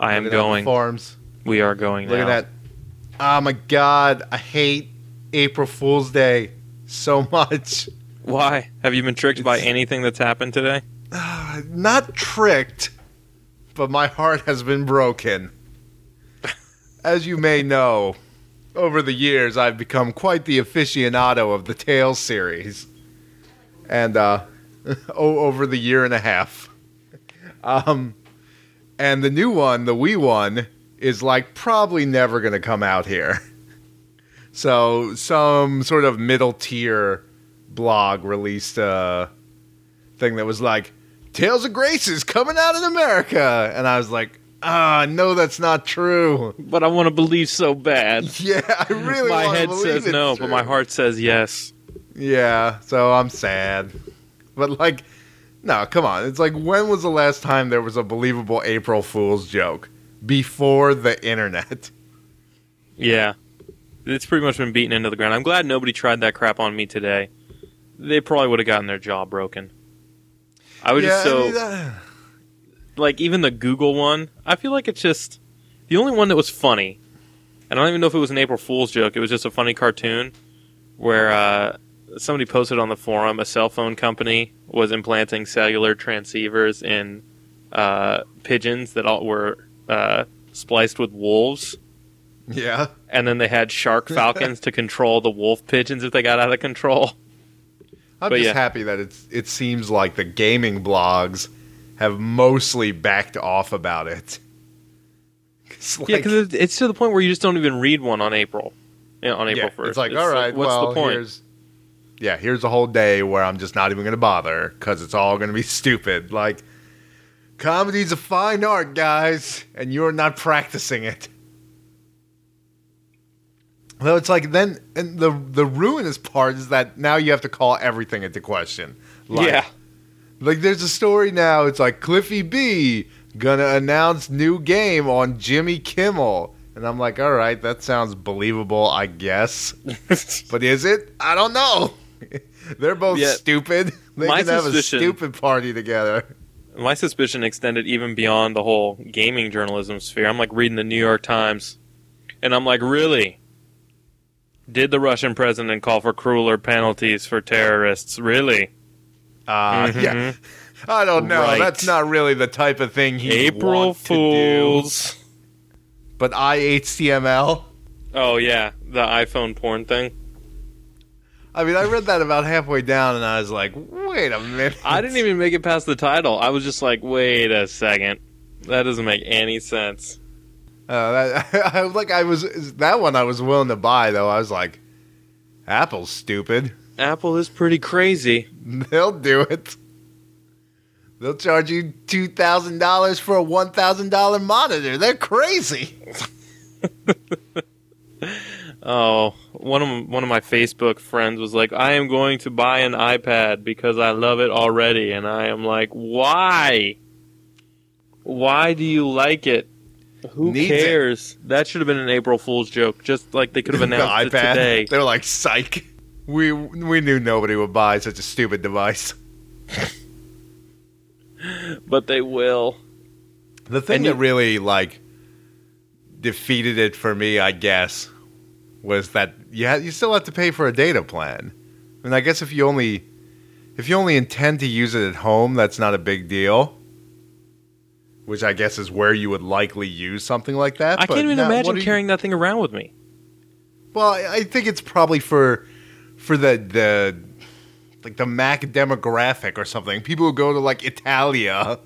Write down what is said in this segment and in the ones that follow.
I am Look at that going. Forms. We are going Look now. at that. Oh my god, I hate April Fool's Day so much. Why? Have you been tricked by anything that's happened today? Not tricked, but my heart has been broken. As you may know, over the years I've become quite the aficionado of the Tales series. And uh over the year and a half. Um and the new one, the Wii one, is like probably never going to come out here. So some sort of middle tier blog released a thing that was like Tales of Grace is coming out in America, and I was like, ah, no, that's not true. But I want to believe so bad. Yeah, I really my head says no, true. but my heart says yes. Yeah, so I'm sad. But like, no, come on. It's like when was the last time there was a believable April Fool's joke before the internet? Yeah. It's pretty much been beaten into the ground. I'm glad nobody tried that crap on me today. They probably would have gotten their jaw broken. I was just so I mean, uh, like even the Google one. I feel like it's just the only one that was funny. And I don't even know if it was an April Fool's joke. It was just a funny cartoon where uh, somebody posted on the forum a cell phone company was implanting cellular transceivers in uh, pigeons that all were uh, spliced with wolves. yeah. and then they had shark falcons to control the wolf pigeons if they got out of control. I'm But just yeah. happy that it's it seems like the gaming blogs have mostly backed off about it. It's yeah, because it's to the point where you just don't even read one on April, yeah, on April yeah, first. It's like, all right, what's well, the point? here's yeah, here's a whole day where I'm just not even going to bother because it's all going to be stupid. Like, comedy's a fine art, guys, and you're not practicing it. Though it's like then, and the the ruinous part is that now you have to call everything into question. Like, yeah, like there's a story now. It's like Cliffy B gonna announce new game on Jimmy Kimmel, and I'm like, all right, that sounds believable, I guess. but is it? I don't know. They're both stupid. They My can have a stupid party together. my suspicion extended even beyond the whole gaming journalism sphere. I'm like reading the New York Times, and I'm like, really? Did the Russian president call for crueler penalties for terrorists? Really? Uh, Mhm. Yeah, I don't know. Right. That's not really the type of thing he April want to do. Fools. But IHTML. Oh yeah, the iPhone porn thing. I mean, I read that about halfway down, and I was like, wait a minute. I didn't even make it past the title. I was just like, wait a second. That doesn't make any sense. Uh, that, I like I was that one I was willing to buy though. I was like, Apple's stupid. Apple is pretty crazy. They'll do it. They'll charge you two thousand dollars for a one thousand dollar monitor. They're crazy. Oh, one of one of my Facebook friends was like, "I am going to buy an iPad because I love it already," and I am like, "Why? Why do you like it? Who Needs it. cares?" That should have been an April Fool's joke. Just like they could have the announced it today. They're like, psych. We we knew nobody would buy such a stupid device. But they will. The thing And that you- really like defeated it for me, I guess, was that you ha- you still have to pay for a data plan. And I guess if you only if you only intend to use it at home, that's not a big deal. Which I guess is where you would likely use something like that. I can't even now- imagine do you- carrying that thing around with me. Well, I I think it's probably for for the the like the Mac demographic or something. People who go to like Italia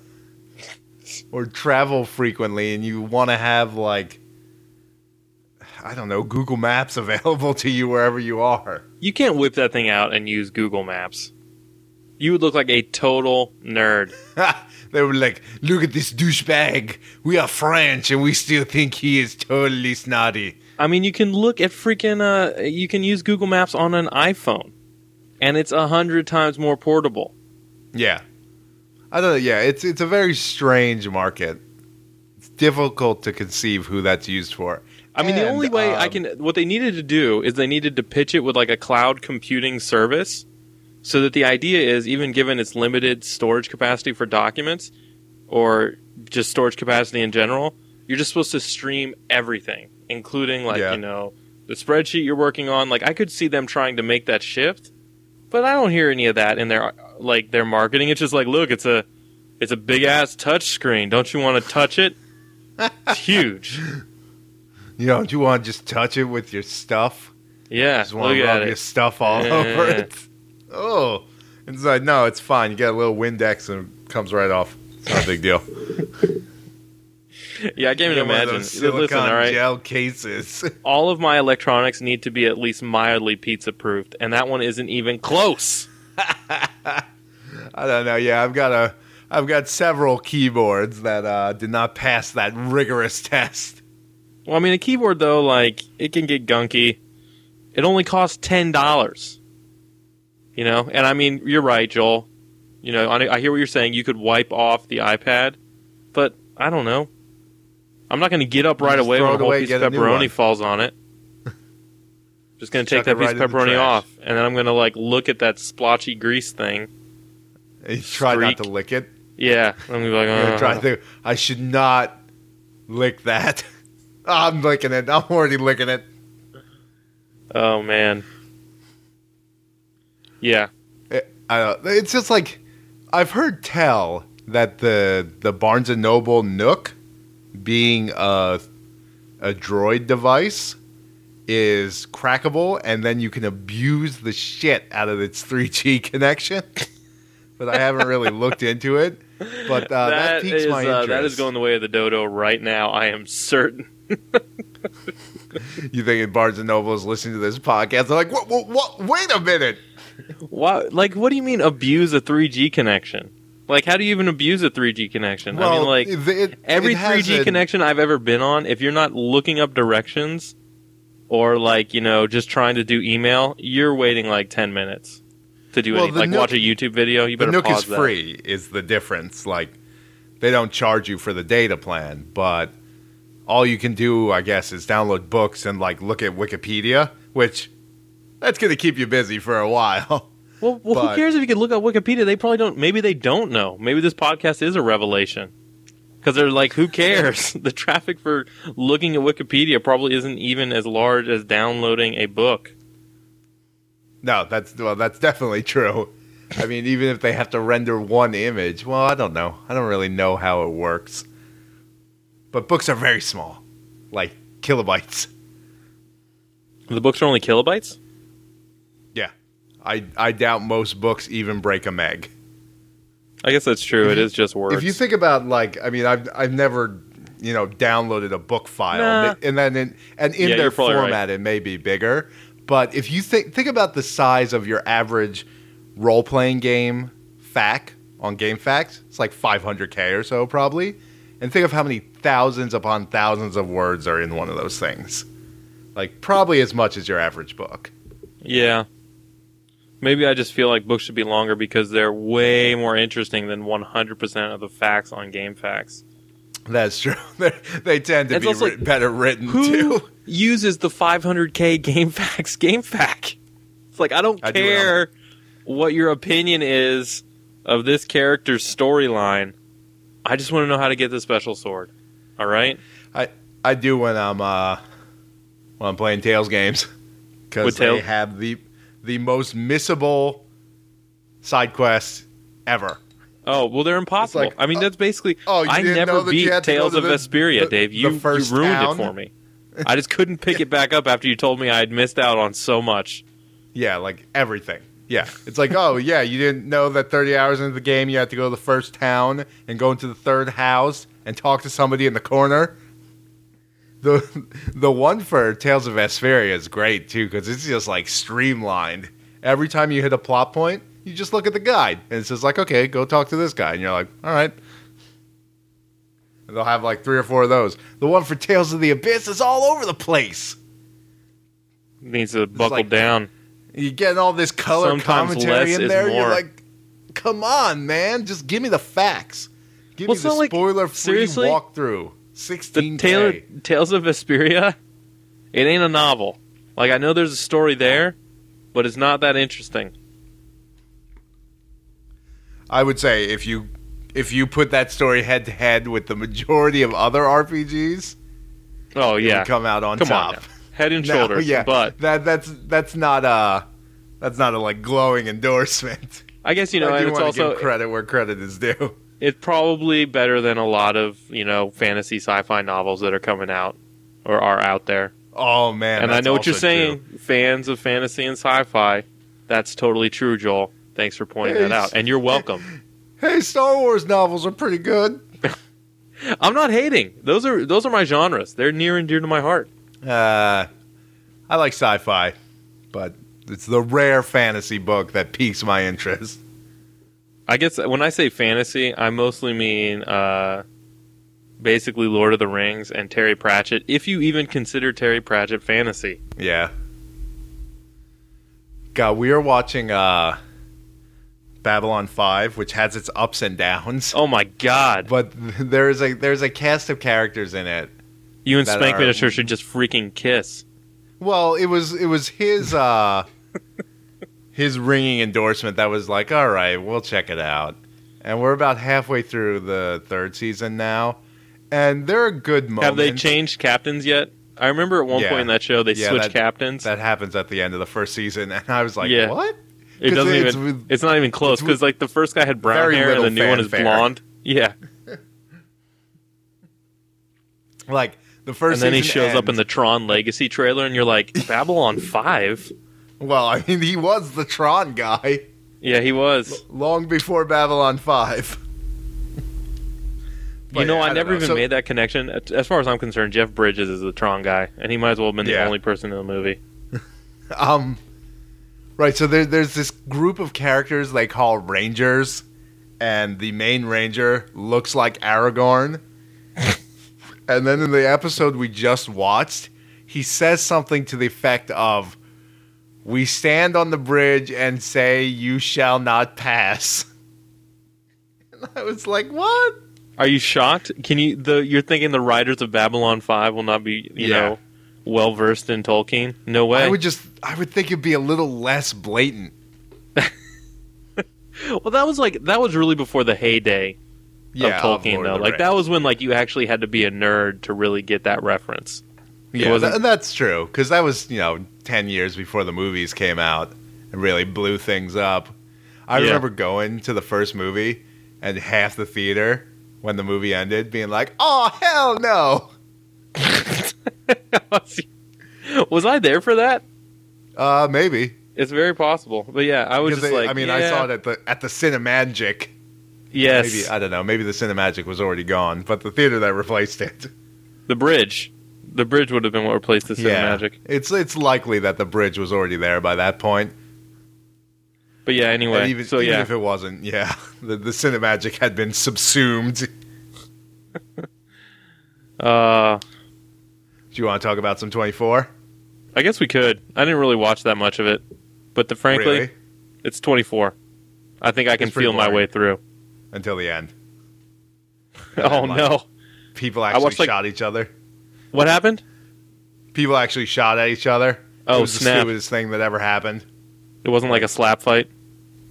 or travel frequently, and you want to have like I don't know Google Maps available to you wherever you are. You can't whip that thing out and use Google Maps. You would look like a total nerd. they were like, "Look at this douchebag. We are French, and we still think he is totally snotty." I mean, you can look at freaking. Uh, you can use Google Maps on an iPhone, and it's a hundred times more portable. Yeah. I don't know. Yeah, it's it's a very strange market. It's difficult to conceive who that's used for. I mean, the only way I um, can. What they needed to do is they needed to pitch it with like a cloud computing service, so that the idea is, even given its limited storage capacity for documents, or just storage capacity in general, you're just supposed to stream everything, including like Yeah. you know the spreadsheet you're working on. Like I could see them trying to make that shift, but I don't hear any of that in their like their marketing. It's just like, look, it's a it's a big ass touch screen. Don't you want to touch it? It's huge. You know, do you want to just touch it with your stuff? Yeah, Just want to rub your stuff all Yeah. over it. Oh, it's like no, it's fine. You get a little Windex and it comes right off. It's not a big deal. Yeah, I can't even Get one of imagine. those silicone Listen, all right. gel cases. all of my electronics need to be at least mildly pizza proofed, and that one isn't even close. I don't know. Yeah, I've got a, I've got several keyboards that uh, did not pass that rigorous test. Well, I mean, a keyboard though, like it can get gunky. It only costs ten dollars. You know, and I mean, you're right, Joel. You know, I I hear what you're saying. You could wipe off the iPad, but I don't know. I'm not going to get up right away when a whole away, piece of get a new pepperoni falls on it. Just going to take that piece of right the pepperoni off, and then I'm going to like look at that splotchy grease thing. You try not to lick it. Yeah, I'm gonna be like, You're gonna uh, try to. I should not lick that. I'm licking it. I'm already licking it. oh man. Yeah, It- I don't- it's just like I've heard tell that the the Barnes and Noble Nook, being a a Droid device, is crackable, and then you can abuse the shit out of its 3G connection. but I haven't really looked into it. But uh, that, that piques is my uh, interest. that is going the way of the dodo right now. I am certain. You think Barnes and Noble is listening to this podcast? They're like, what? What? what? Wait a minute. Why, like, what do you mean abuse a 3G connection? Like, how do you even abuse a 3G connection? I mean, like, it- it- every it 3G a- connection I've ever been on, if you're not looking up directions or, like, you know, just trying to do email, you're waiting like 10 minutes to do Well, anything. Like, Nook- watch a YouTube video, you better the Nook pause is that. free is the difference. Like they don't charge you for the data plan, but all you can do, I guess, is download books and like look at Wikipedia, which that's going to keep you busy for a while. Well, well But- who cares if you can look at Wikipedia? They probably don't. Maybe they don't know. Maybe this podcast is a revelation. Because they're like, who cares? the traffic for looking at Wikipedia probably isn't even as large as downloading a book. no, that's well, that's definitely true. I mean, even if they have to render one image, well, I don't know. I don't really know how it works. But books are very small, like kilobytes. The books are only kilobytes. Yeah, I I doubt most books even break a meg. I guess that's true. It is just words. If you think about like, I mean, I've I've never you know downloaded a book file, Nah. and then in, and in Yeah, their you're right. format it may be bigger, but if you think think about the size of your average role playing game FAQ on Game GameFAQs, it's like 500k or so probably, and think of how many thousands upon thousands of words are in one of those things, like probably as much as your average book. yeah, maybe I just feel like books should be longer because they're way more interesting than 100% of the facts on GameFAQs. That's true. They're- they tend to It's be better written Who too. uses the 500k GameFAQs Game Fact? It's like I don't I do care what your opinion is of this character's storyline. I just want to know how to get the special sword. All right? I I do when I'm uh when I'm playing Tales games because they Tails? have the the most missable side quests ever. Oh well, they're impossible. like, I mean, that's basically. oh, you I didn't never know that you beat had to go Tales to of the- Vesperia, the- Dave. the You, you first ruined town? it for me. I just couldn't pick it back up after you told me I had missed out on so much. Yeah, like everything. Yeah, it's like oh yeah, you didn't know that 30 hours into the game you had to go to the first town and go into the third house and talk to somebody in the corner. The the one for Tales of Vesperia is great too because it's just like streamlined. Every time you hit a plot point, you just look at the guide and it says like okay, go talk to this guy, and you're like all right. And they'll have like three or four of those. The one for Tales of the Abyss is all over the place. needs to buckle like- down. You get all this color Sometimes commentary in there. You're like, come on, man, just give me the facts. Give Well, me the like- spoiler-free walkthrough. 16k. Taylor, Tales of Vesperia, it ain't a novel. Like I know there's a story there, but it's not that interesting. I would say if you if you put that story head to head with the majority of other RPGs, Oh yeah, come out on come top. on. Head and No, shoulders. yeah, But that that's that's not a that's not a like glowing endorsement. I guess you know, I do it's want to also give credit where credit is due. it's probably better than a lot of you know fantasy sci-fi novels that are coming out or are out there. Oh man, and I know what you're saying, true. fans of fantasy and sci-fi. That's totally true, Joel. Thanks for pointing that out, and you're welcome. Hey, Star Wars novels are pretty good. I'm not hating. Those are those are my genres. They're near and dear to my heart. Uh, I like sci-fi, but it's the rare fantasy book that piques my interest. I guess when I say fantasy, I mostly mean uh, basically Lord of the Rings and Terry Pratchett. If you even consider Terry Pratchett fantasy, Yeah. God, we are watching uh, Babylon Five, which has its ups and downs. oh my god, But there's a there's a cast of characters in it. You and that Spank are- Minister should just freaking kiss. Well, it was it was his uh, his ringing endorsement that was like, all right, we'll check it out. And we're about halfway through the third season now, and there are a good moments. Have they changed captains yet? I remember at one Yeah. point in that show they Yeah, switched that- captains. That happens at the end of the first season, and I was like, Yeah. what? It doesn't it's even. it's not even close because like the first guy had brown hair and the new one is blonde. Yeah, Like the first and then he shows up in the Tron Legacy trailer, and you're like, Babylon Five. Well, I mean, he was the Tron guy Yeah, he was. long before Babylon 5. But you know, yeah, I, don't never know. even So- made that connection. As far as I'm concerned, Jeff Bridges is the Tron guy, and he might as well have been the only person in the movie. Um, right. So there, there's this group of characters they call Rangers, and the main Ranger looks like Aragorn. And then in the episode we just watched, he says something to the effect of, "We stand on the bridge and say, you shall not pass." And I was like, "What?" Are you shocked? Can you the you're thinking the writers of Babylon Five will not be you Yeah. know well versed in Tolkien? No way. I would just, I would think it'd be a little less blatant. well, that was like that was really before the heyday Yeah, of Tolkien, though. Like that was when like you actually had to be a nerd to really get that reference. Yeah, wasn't- th- that's true because that was you know ten years before the movies came out and really blew things up. I Yeah. remember going to the first movie and half the theater when the movie ended being like, "Oh hell no!" was I there for that? Uh, maybe It's very possible, but yeah, I was just they- like, I mean, I saw it at the at the Cinemagic. Yes, Maybe I don't know. Maybe the Cinemagic was already gone, but the theater that replaced it. the bridge. The bridge would have been what replaced the cinemagic. it's it's likely that the bridge was already there by that point. But yeah, anyway. And even, so even yeah, if it wasn't, yeah, the the Cinemagic had been subsumed. uh, Do you want to talk about some twenty four? I guess we could. I didn't really watch that much of it, but the, frankly, Really? it's 24. I think I can feel my way through. Until the end. oh like- no! People actually watched, like- shot each other. What happened? People actually shot at each other. Oh, it was snap. the stupidest thing that ever happened. It wasn't like a slap fight.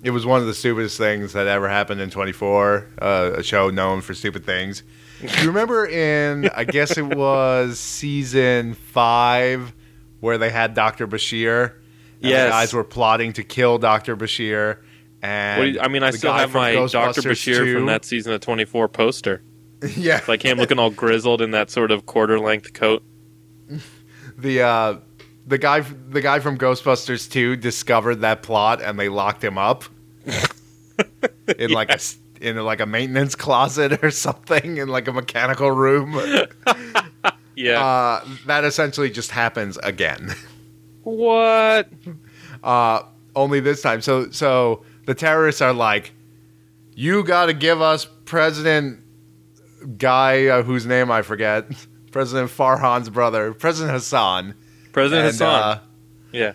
It was one of the stupidest things that ever happened in 24, uh, a show known for stupid things. You remember in, I guess it was season five, where they had Dr. Bashir? And Yes. The guys were plotting to kill Dr. Bashir. And you- I mean, I still have my Dr. Bashir 2 from that season of 24 poster. yeah. Like him looking all grizzled in that sort of quarter length coat. the uh, the guy the guy from Ghostbusters 2 discovered that plot and they locked him up in like a in like a maintenance closet or something in like a mechanical room. Yeah. Uh, that essentially just happens again. what? Uh, only this time. So so the terrorists are like, you got to give us President guy uh, whose name I forget, President Farhan's brother, President Hassan. President And, Hassan. uh, yeah.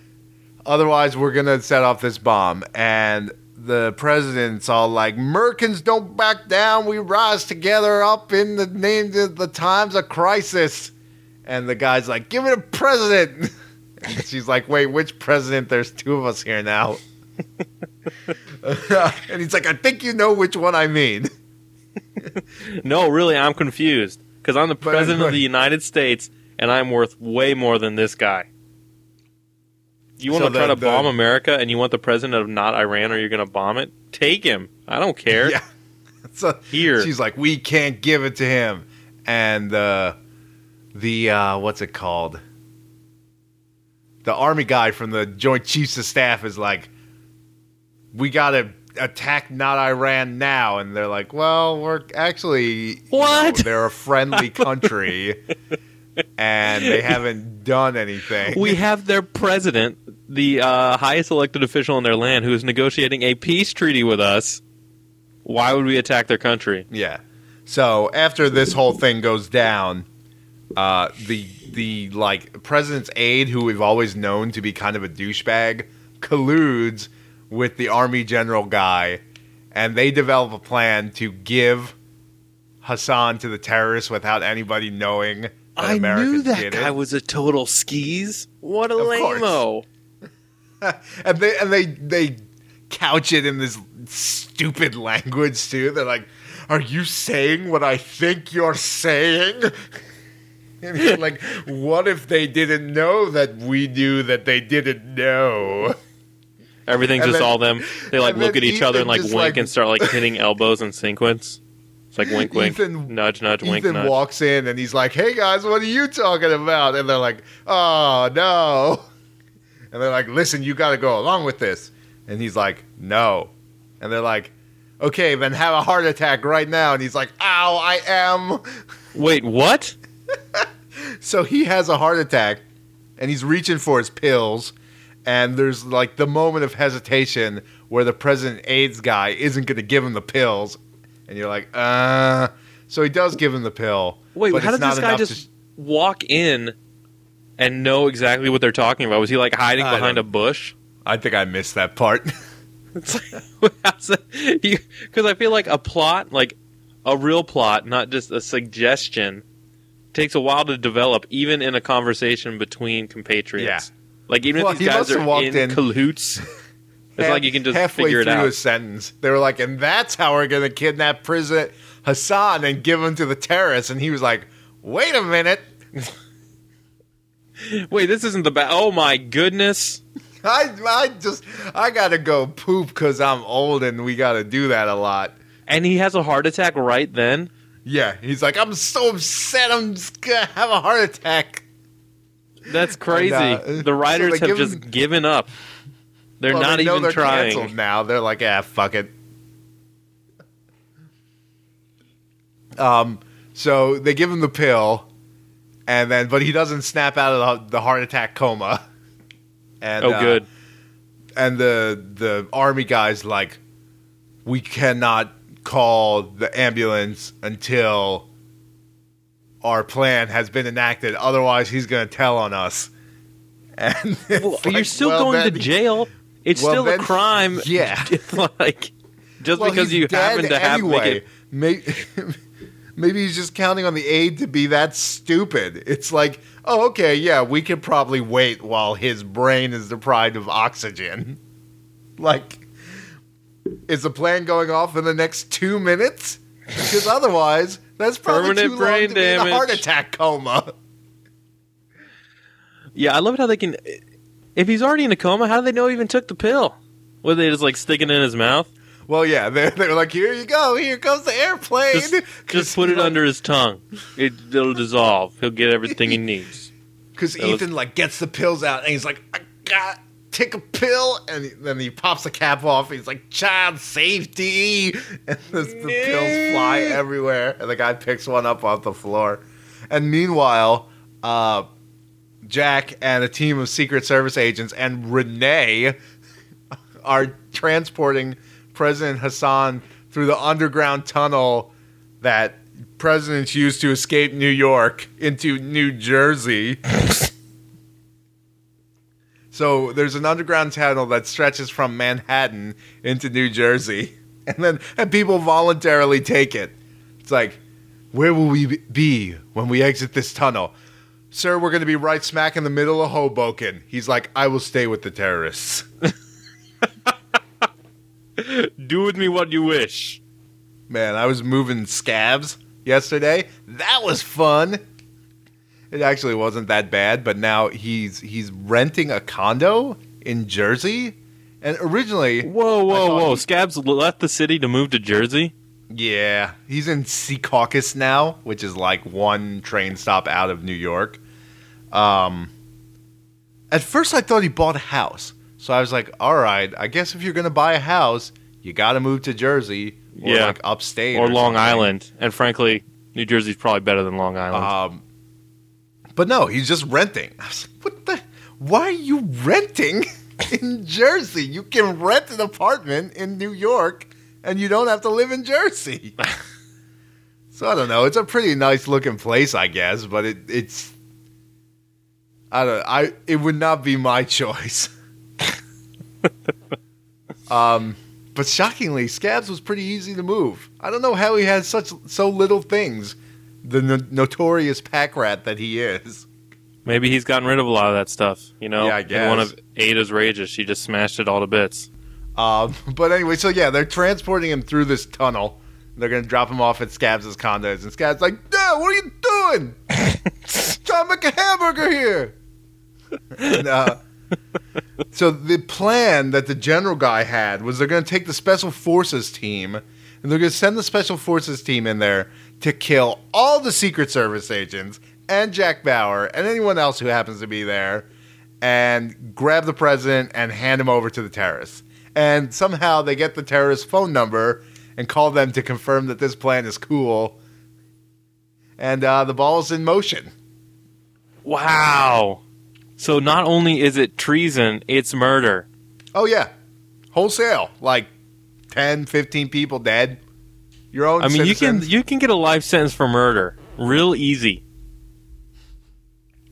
Otherwise, we're gonna set off this bomb. And the president's all like, "Merkins don't back down. We rise together up in the name of the times of crisis." And the guy's like, "Give it a president." And she's like, "Wait, which president? There's two of us here now." and he's like, "I think you know which one I mean." no, really, I'm confused because I'm the But president of the United States and I'm worth way more than this guy. You want So to try the- to the- bomb America and you want the president of not Iran or you're going to bomb it? Take him. I don't care. Yeah. So Here. she's like, we can't give it to him, and uh, the uh, what's it called? The army guy from the Joint Chiefs of Staff is like, we gotta attack not Iran now, and they're like, well, we're actually you What? know, they're a friendly country, and they haven't done anything. We have their president, the uh, highest elected official in their land, who is negotiating a peace treaty with us. Why would we attack their country? Yeah. So after this whole thing goes down, uh, the the like president's aide, who we've always known to be kind of a douchebag, colludes with the army general guy, and they develop a plan to give Hassan to the terrorists without anybody knowing. That I America knew that guy it. was a total skis. What a Of and they and they they couch it in this stupid language too. They're like, "Are you saying what I think you're saying?" Like, "What if they didn't know that we knew that they didn't know?" Everything's And just then- all them. They like look at each other and like wink like- and start like hitting elbows in sequence. It's like wink, wink, Ethan- nudge, nudge, wink, Ethan walks in and he's like, "Hey guys, what are you talking about?" And they're like, "Oh no!" And they're like, "Listen, you got to go along with this." And he's like, "No." And they're like, "Okay, then have a heart attack right now." And he's like, "Ow, I am." Wait, what? So he has a heart attack, and he's reaching for his pills. And there's like the moment of hesitation where the president aide's guy isn't going to give him the pills, and you're like, "Uh." So he does give him the pill. Wait, but how did this guy just walk in and know exactly what they're talking about? Was he like hiding I behind a bush? I think I missed that part. Because I feel like a plot, like a real plot, not just a suggestion, takes a while to develop, even in a conversation between compatriots. Like even Well, if he these guys are walked in, in- cahoots, it's like you can just halfway figure it through out. a sentence. They were like, and that's how we're going to kidnap President Hassan and give him to the terrorists. And he was like, wait a minute. Wait, this isn't the bad. Oh my goodness! I, I just, I got to go poop because I'm old and we got to do that a lot. And he has a heart attack right then. Yeah, he's like, I'm so upset. I'm just going to have a heart attack. That's crazy. And, uh, the writers so have give just given up. They're Well, not they know even they're trying. canceled now. They're like, ah, fuck it. Um, so they give him the pill, and then, but he doesn't snap out of the, the heart attack coma. And, oh, uh, good. and the the army guy's like, we cannot call the ambulance until our plan has been enacted. Otherwise, he's going to tell on us. And Well, you're still well, going to jail. It's well, still a crime. Yeah. like just because you happen to have anyway. it. Maybe, maybe he's just counting on the aide to be that stupid. It's like, oh, okay, yeah, we could probably wait while his brain is deprived of oxygen. Like, is the plan going off in the next two minutes? Because otherwise, that's probably Permanent too brain long to be in a heart attack coma. Yeah, I love it how they can. If he's already in a coma, how do they know he even took the pill? Were they just like sticking it in his mouth? Well, yeah, they're, they're like, here you go, here comes the airplane. Just, 'Cause just put it like- under his tongue. It, it'll dissolve. He'll get everything he needs. Because That was- Ethan like gets the pills out and he's like, I got take a pill, and he- then he pops the cap off. He's like, child safety, and the, the pills fly everywhere. And the guy picks one up off the floor. And meanwhile, uh, Jack and a team of Secret Service agents and Renee are transporting President Hassan through the underground tunnel that presidents used to escape New York into New Jersey. so there's an underground tunnel that stretches from Manhattan into New Jersey, and then and people voluntarily take it. It's like, where will we be when we exit this tunnel? Sir, we're going to be right smack in the middle of Hoboken. He's like, I will stay with the terrorists. Do with me what you wish. Man, I was moving scabs yesterday. That was fun. It actually wasn't that bad, but now he's he's renting a condo in Jersey. And originally, Whoa, whoa, whoa! he- Scabs left the city to move to Jersey. yeah, he's in Secaucus now, which is like one train stop out of New York. Um, at first, I thought he bought a house, so I was like, "All right, I guess if you're gonna buy a house, you got to move to Jersey or Yeah. like upstate or Long something." Island. And frankly, New Jersey's probably better than Long Island. Um, but no, he's just renting. I was like, what the? Why are you renting in Jersey? You can rent an apartment in New York and you don't have to live in Jersey. so I don't know. It's a pretty nice looking place, I guess, but it, it's. I don't. I it would not be my choice. um, but shockingly, Scabs was pretty easy to move. I don't know how he has such so little things the no- notorious pack rat that he is. Maybe he's gotten rid of a lot of that stuff. You know, Yeah, I In one of Ada's rages, she just smashed it all to bits. Um, but anyway, so yeah, they're transporting him through this tunnel. They're gonna drop him off at Scabs' condos, and Scabs like, "Dad, what are you doing? Trying to make a hamburger here." and, uh, so the plan that the general guy had was they're gonna take the special forces team, and they're gonna send the special forces team in there to kill all the Secret Service agents and Jack Bauer and anyone else who happens to be there, and grab the president and hand him over to the terrorists. And somehow they get the terrorist phone number and call them to confirm that this plan is cool. And uh, the ball's in motion. Wow. So not only is it treason, it's murder. Oh, yeah. Wholesale. Like 10, 15 people dead. Your own I mean, you can you can get a life sentence for murder, real easy.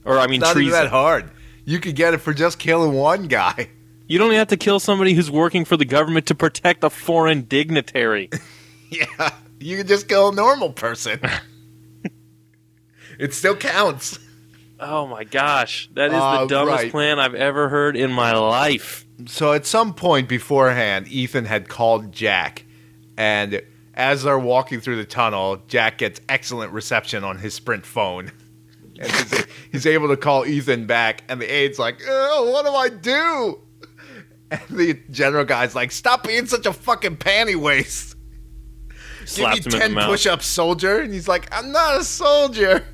Or I mean, Not treason. that hard. You could get it for just killing one guy. You don't have to kill somebody who's working for the government to protect a foreign dignitary. Yeah. You could just kill a normal person. it still counts. oh my gosh, that is Uh, the dumbest right. plan I've ever heard in my life. So at some point beforehand, Ethan had called Jack, and as they're walking through the tunnel, Jack gets excellent reception on his Sprint phone. And he's, he's able to call Ethan back, and the aide's like, oh, what do I do? And the general guy's like, stop being such a fucking panty. Slaps Give me 10 push ups, soldier. And he's like, I'm not a soldier.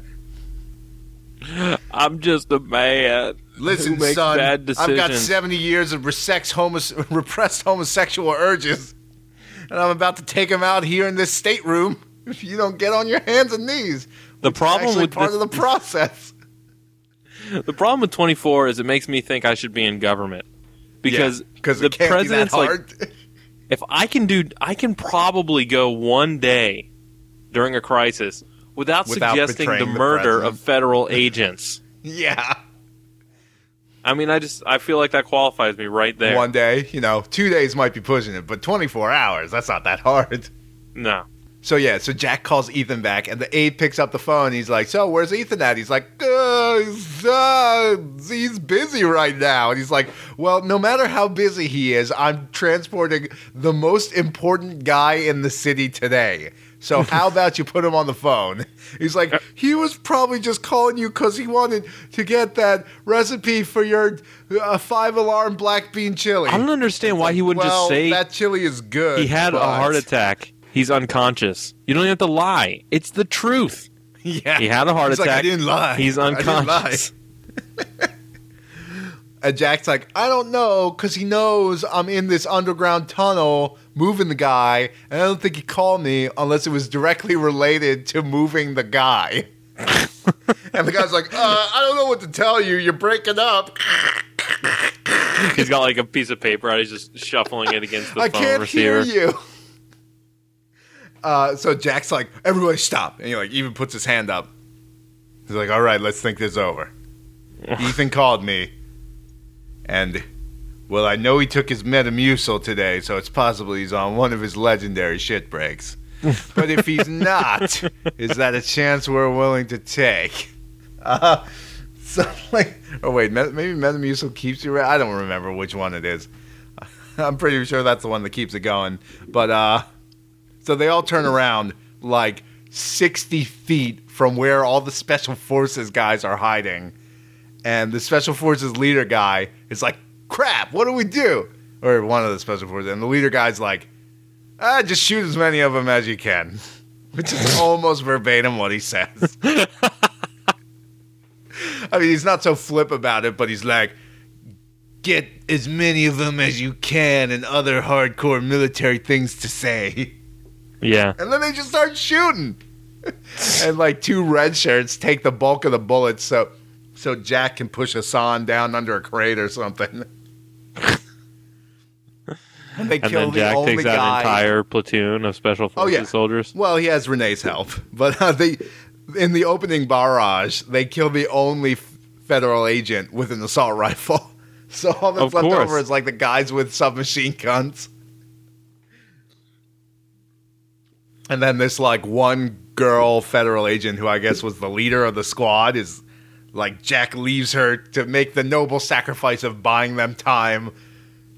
I'm just a man. Listen, son, I've got 70 years of homos- repressed homosexual urges, and I'm about to take them out here in this stateroom if you don't get on your hands and knees. The problem with part this- of the process. The problem with 24 is it makes me think I should be in government because because the can't be president's like, if I can do, I can probably go one day during a crisis without, Without suggesting the betraying the murder of federal agents. yeah, I mean, I just I feel like that qualifies me right there. one day, you know, two days might be pushing it, but 24 hours—that's not that hard. No, So yeah, so Jack calls Ethan back, and the aide picks up the phone. He's like, "So where's Ethan at?" He's like, uh, he's, uh, "He's busy right now." And he's like, "Well, no matter how busy he is, I'm transporting the most important guy in the city today. So how about you put him on the phone?" He's like, "He was probably just calling you because he wanted to get that recipe for your uh, five alarm black bean chili." I don't understand why he wouldn't well, just say that chili is good. he had a heart attack. He's unconscious. You don't even have to lie. It's the truth. Yeah, He had a heart He's like, attack. I didn't lie. He's I didn't lie." unconscious. And Jack's like, I don't know, because he knows I'm in this underground tunnel moving the guy, and I don't think he called me unless it was directly related to moving the guy. and the guy's like, uh, I don't know what to tell you. You're breaking up. He's got like a piece of paper out. He's just shuffling it against the I phone can't receiver. hear you. Uh, so Jack's like, everybody stop. And he like even puts his hand up. He's like, all right, let's think this over. Ethan called me. And, well, I know he took his Metamucil today, so it's possible he's on one of his legendary shit breaks. but if he's not, is that a chance we're willing to take? Uh, so, like, oh, wait, maybe Metamucil keeps you right? I don't remember which one it is. I'm pretty sure that's the one that keeps it going. But uh So they all turn around like 60 feet from where all the special forces guys are hiding. And the special forces leader guy is like, crap, what do we do? Or one of the special forces. And the leader guy's like, ah, just shoot as many of them as you can. Which is almost verbatim what he says. I mean, he's not so flip about it, but he's like, get as many of them as you can and other hardcore military things to say. Yeah. And then they just start shooting. and like two red shirts take the bulk of the bullets so so Jack can push Hassan down under a crate or something. and they And kill then the Jack only takes out an entire platoon of special Oh, forces yeah. soldiers. Well, he has Renee's help, but uh, they in the opening barrage they kill the only federal agent with an assault rifle. So all that's Of left course. over is like the guys with submachine guns. And then this like one girl federal agent who I guess was the leader of the squad is like Jack leaves her to make the noble sacrifice of buying them time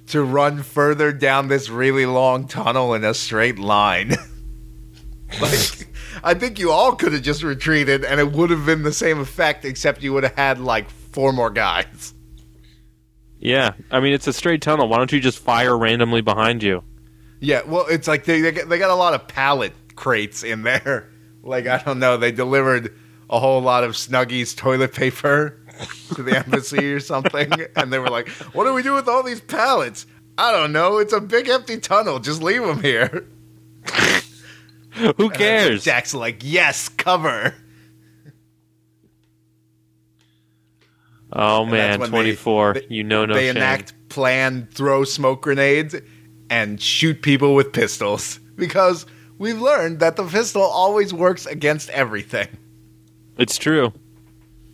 to run further down this really long tunnel in a straight line. like I think you all could have just retreated and it would have been the same effect except you would have had like four more guys. Yeah. I mean, it's a straight tunnel. Why don't you just fire randomly behind you? Yeah, well, it's like they they got, they got a lot of pallet crates in there. Like I don't know, they delivered a whole lot of Snuggies toilet paper to the embassy or something, and they were like, "What do we do with all these pallets?" I don't know. It's a big empty tunnel. Just leave them here. Who cares? Jack's like, "Yes, cover." Oh man, when they- 24. they- you know no they shame. enact plan throw smoke grenades and shoot people with pistols because we've learned that the pistol always works against everything. It's true.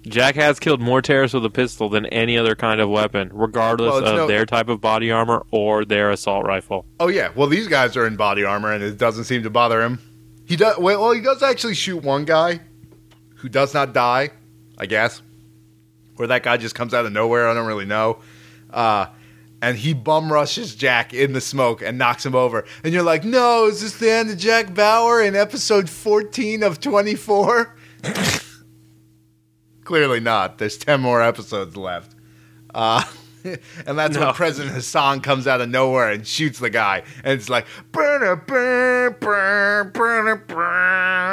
Jack has killed more terrorists with a pistol than any other kind of weapon, regardless Well, of no- their type of body armor or their assault rifle. Oh yeah, well these guys are in body armor and it doesn't seem to bother him. He does well. well, He does actually shoot one guy who does not die, I guess. Or that guy just comes out of nowhere. I don't really know. Uh, and he bum rushes Jack in the smoke and knocks him over. And you're like, no, is this the end of Jack Bauer in episode 14 of 24? Clearly not. There's 10 more episodes left. Uh, and that's No. when President Hassan comes out of nowhere and shoots the guy. And it's like, I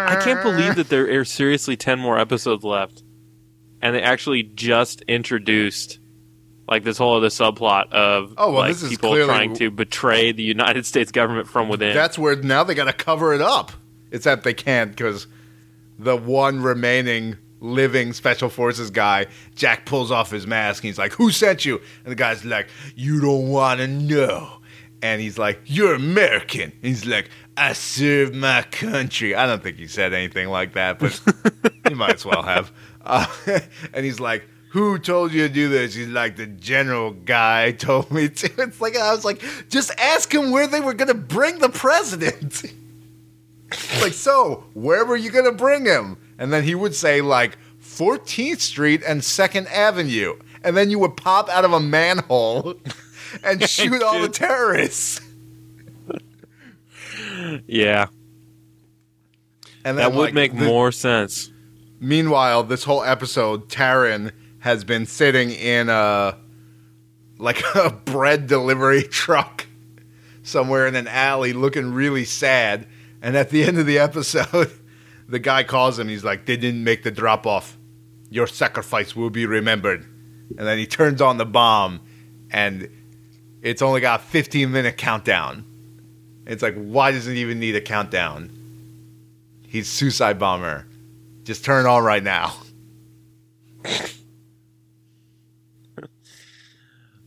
I can't believe that there are seriously 10 more episodes left. And they actually just introduced like this whole other subplot of Oh, well, like this is people clearly- trying to betray the United States government from within. That's where now they got to cover it up. Except they can't because the one remaining living special forces guy, Jack pulls off his mask and he's like, "Who sent you?" And the guy's like, "You don't want to know." And he's like, "You're American." And he's like, "I serve my country." I don't think he said anything like that, but he might as well have. Uh, and he's like, "Who told you to do this?" He's like, "The general guy told me to." It's like I was like, "Just ask him where they were going to bring the president." like, so where were you going to bring him? And then he would say like 14th Street and Second Avenue, and then you would pop out of a manhole and shoot all the terrorists. yeah, And that then, would like, make the- more sense. Meanwhile, this whole episode, Tarin has been sitting in a like a bread delivery truck somewhere in an alley, looking really sad. And at the end of the episode, the guy calls him. He's like, "They didn't make the drop off. Your sacrifice will be remembered." And then he turns on the bomb, and it's only got a 15 minute countdown. It's like, why does it even need a countdown? He's suicide bomber. Just turn it on right now.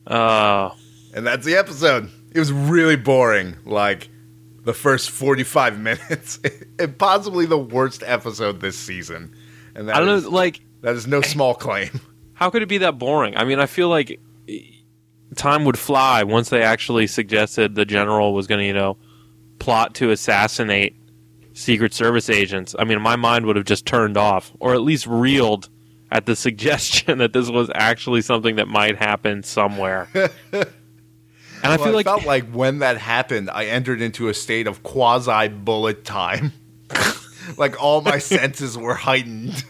Oh, And that's the episode. It was really boring. Like the first 45 minutes. and possibly the worst episode this season. And that I don't is- know. Like, that is no small claim. how could it be that boring? I mean, I feel like eh, time would fly once they actually suggested the general was going to, you know, plot to assassinate Secret Service agents. I mean, my mind would have just turned off, or at least reeled at the suggestion that this was actually something that might happen somewhere. And I Well, feel I like felt like when that happened, I entered into a state of quasi bullet time. like all my senses were heightened.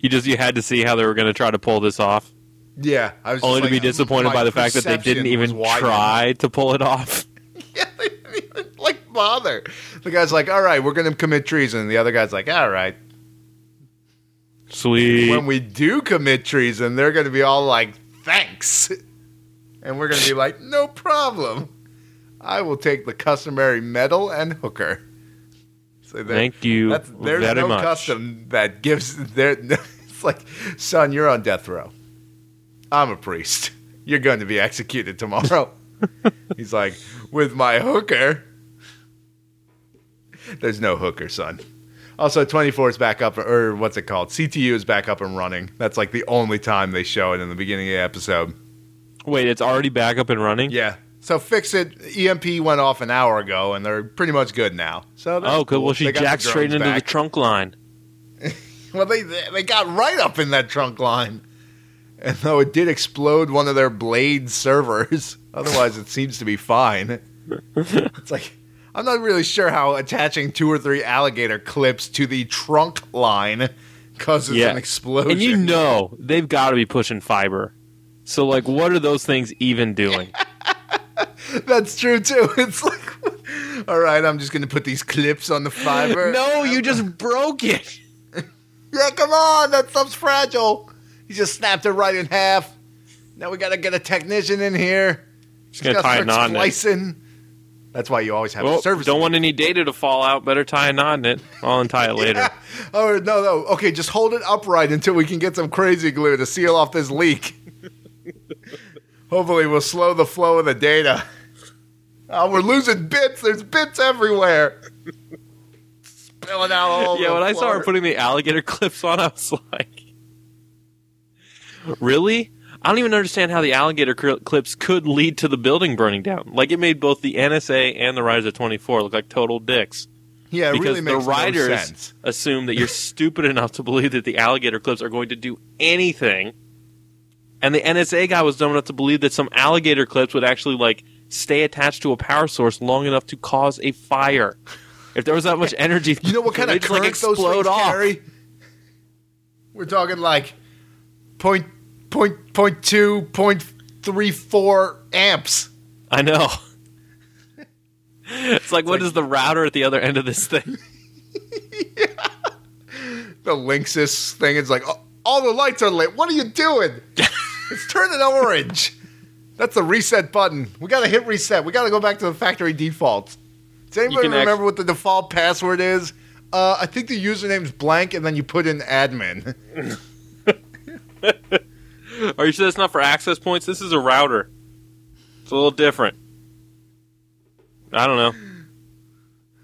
you just you had to see how they were going to try to pull this off, Yeah, I was just only to like, be uh, disappointed by the fact that they didn't even try to pull it off. Yeah, they didn't even like bother. The guy's like, "All right, we're going to commit treason." And the other guy's like, "All right." Sweet. When we do commit treason, they're going to be all like, "Thanks," and we're going to be like, "No problem. I will take the customary medal and hooker." So there- Thank you That's, there's very no much. custom that gives there. It's like, son, you're on death row. I'm a priest. You're going to be executed tomorrow. He's like, with my hooker. There's no hooker, son. Also, 24 is back up, or what's it called? CTU is back up and running. That's like the only time they show it in the beginning of the episode. Wait, it's already back up and running. Yeah. So fix it. EMP went off an hour ago, and they're pretty much good now. So Oh, good. cool. Well, she They got the jacked straight into the trunk line. Well, they they got right up in that trunk line, and though it did explode one of their blade servers, otherwise it seems to be fine. It's like I'm not really sure how attaching two or three alligator clips to the trunk line causes Yeah. an explosion. And you know they've got to be pushing fiber. So, like, what are those things even doing? That's true too. It's like, all right, I'm just gonna put these clips on the fiber. no, you just broke it. Yeah, come on, that stuff's fragile. He just snapped it right in half. Now we gotta get a technician in here. Just gonna tie a knot in it. splicing. That's why you always have Well, a service. don't want any data to fall out. Better tie a knot in it. I'll untie it later. Oh no, no. Okay, just hold it upright until we can get some crazy glue to seal off this leak. Hopefully, we'll slow the flow of the data. Oh, we're losing bits. There's bits everywhere. Spilling out all over Yeah, when I saw her putting the alligator clips on, I was like, really? I don't even understand how the alligator cl- clips could lead to the building burning down. Like, it made both the NSA and the Riders of 24 look like total dicks. yeah, it because really makes the no writers sense. assume that you're stupid enough to believe that the alligator clips are going to do anything. And the NSA guy was dumb enough to believe that some alligator clips would actually like stay attached to a power source long enough to cause a fire. If there was that much energy, You know what kind of just, like, current those explode things off. carry? We're talking like point point point two point three four amps. I know. It's like, what is the router at the other end of this thing? The Linksys thing is like, "Oh, all the lights are lit. What are you doing? it's turning orange. That's the reset button. We got to hit reset. We got to go back to the factory defaults. Does anybody can act- remember what the default password is? Uh, I think the username's blank, and then you put in admin. Are you sure that's not for access points? This is a router. It's a little different. I don't know.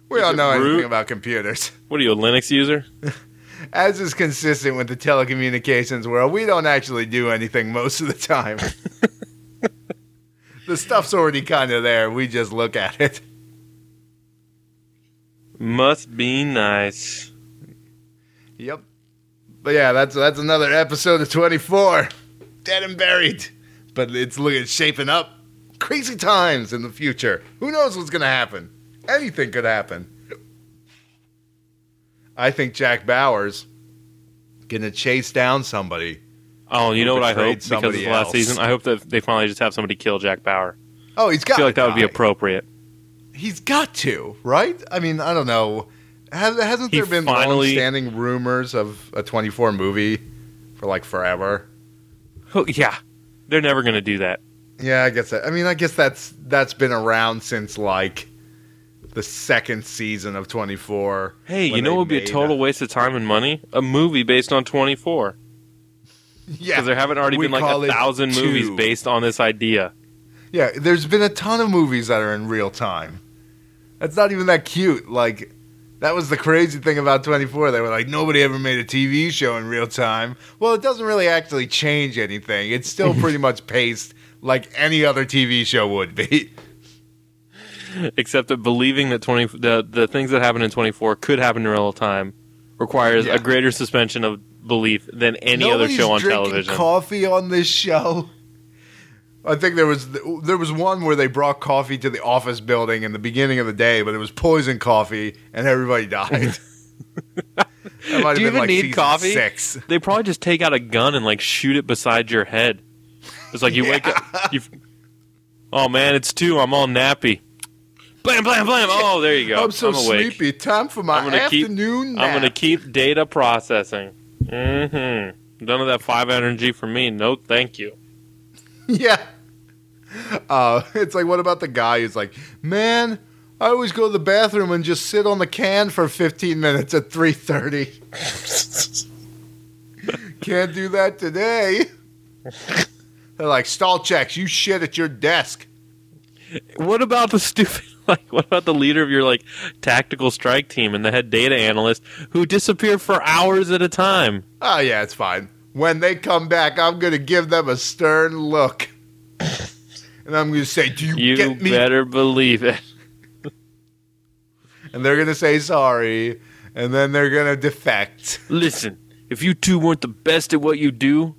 We Is don't know root? anything about computers. What are you, a Linux user? As is consistent with the telecommunications world, we don't actually do anything most of the time. the stuff's already kind of there. We just look at it. Must be nice. Yep. But yeah, that's that's another episode of 24. Dead and buried. But it's looking shaping up. Crazy times in the future. Who knows what's going to happen? Anything could happen. I think Jack Bauer's going to chase down somebody. Oh, you know what I hope because of the last else. season? I hope that they finally just have somebody kill Jack Bauer. Oh, he's got I feel like that would be appropriate. He's got to, right? I mean, I don't know. Has, hasn't He there been finally- long-standing rumors of a 24 movie for like forever? Oh, yeah, they're never going to do that. Yeah, I guess that. I mean, I guess that's that's been around since like the second season of 24. Hey, you know what would be a total waste of time and money? A movie based on 24. Yeah, Because there haven't already been like a it thousand movies based on this idea. Yeah, there's been a ton of movies that are in real time. That's not even that cute. Like, that was the crazy thing about 24. They were like, nobody ever made a TV show in real time. Well, it doesn't really actually change anything. It's still pretty much paced like any other TV show would be. Except that believing that 20 the, the things that happen in 24 could happen in real time requires Yeah. a greater suspension of belief than any Nobody's other show on drinking television. coffee on this show. I think there was there was one where they brought coffee to the office building in the beginning of the day, but it was poison coffee, and everybody died. Do you even like need coffee? Six. They probably just take out a gun and like shoot it beside your head. It's like you wake up. You, oh man, it's two. I'm all nappy. Blam blam blam. Oh, there you go. I'm so awake. sleepy. Time for my I'm gonna keep- afternoon nap. I'm gonna keep data processing. Mm-hmm. None of that five energy for me. No, thank you. Yeah. Uh, it's like, what about the guy who's like, man, I always go to the bathroom and just sit on the can for 15 minutes at 3.30. Can't do that today. They're like, stall checks, you shit at your desk. What about the stupid? Like, what about the leader of your like tactical strike team and the head data analyst who disappear for hours at a time? Oh, yeah, it's fine. When they come back, I'm going to give them a stern look. And I'm going to say, do you, You get me? better believe it. And they're going to say sorry. And then they're going to defect. Listen, if you two weren't the best at what you do,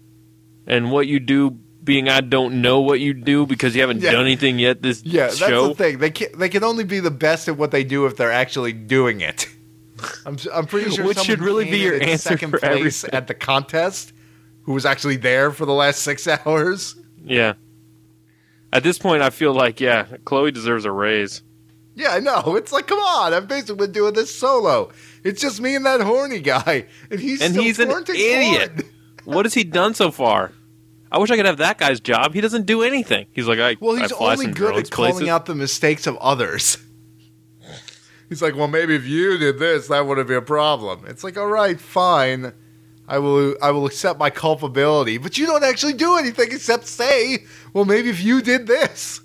and what you do being I don't know what you do because you haven't Yeah. done anything yet this Yeah, that's show. the thing. They can they can only be the best at what they do if they're actually doing it. I'm I'm pretty sure Which should really be your answer second for place everything. at the contest, who was actually there for the last six hours. Yeah. At this point, I feel like yeah, Chloe deserves a raise. Yeah, I know. It's like, come on! I've basically been doing this solo. It's just me and that horny guy, and he's And still he's an idiot. What has he done so far? I wish I could have that guy's job. He doesn't do anything. He's like, I Well, I he's fly only some good at calling places. out the mistakes of others. He's like, well, maybe if you did this, that wouldn't be a problem. It's like, all right, fine. I will, I will accept my culpability, but you don't actually do anything except say, well, maybe if you did this,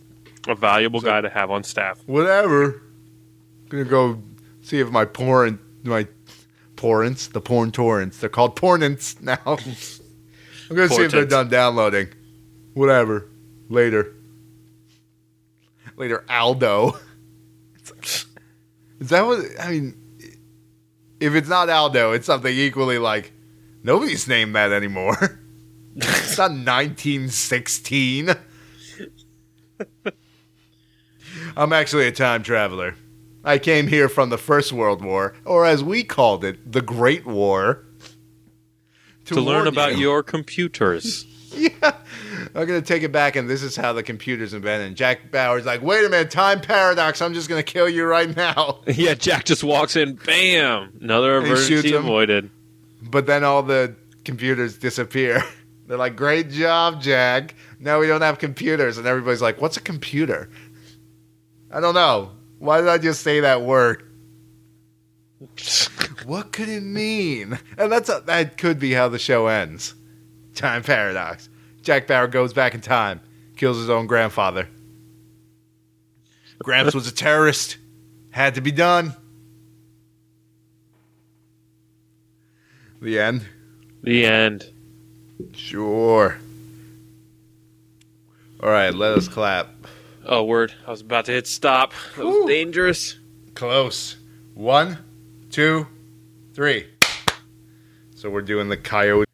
a valuable guy to have on staff. whatever. I'm gonna go see if my porn, my porrents, the porn torrents, they're called pornents now. I'm gonna see if they're done downloading. Whatever. Later. Later, Aldo. Is that what I mean? If it's not Aldo, it's something equally like nobody's named that anymore. it's not 1916. I'm actually a time traveler. I came here from the First World War, or as we called it, the Great War. To learn about you. your computers. Yeah. I'm going to take it back, and this is how the computer's invented. And Jack Bauer's like, wait a minute, time paradox. I'm just going to kill you right now. yeah, Jack just walks in, bam, another And he shoots emergency avoided. But then all the computers disappear. They're like, great job, Jack. Now we don't have computers. And everybody's like, what's a computer? I don't know. Why did I just say that word? What could it mean? And that's a, that could be how the show ends. Time paradox. Jack Bauer goes back in time, kills his own grandfather. Gramps was a terrorist. Had to be done. The end. The end. Sure. All right, let us clap. Oh, word. I was about to hit stop. That was dangerous. Close. One, two, three. So we're doing the coyote.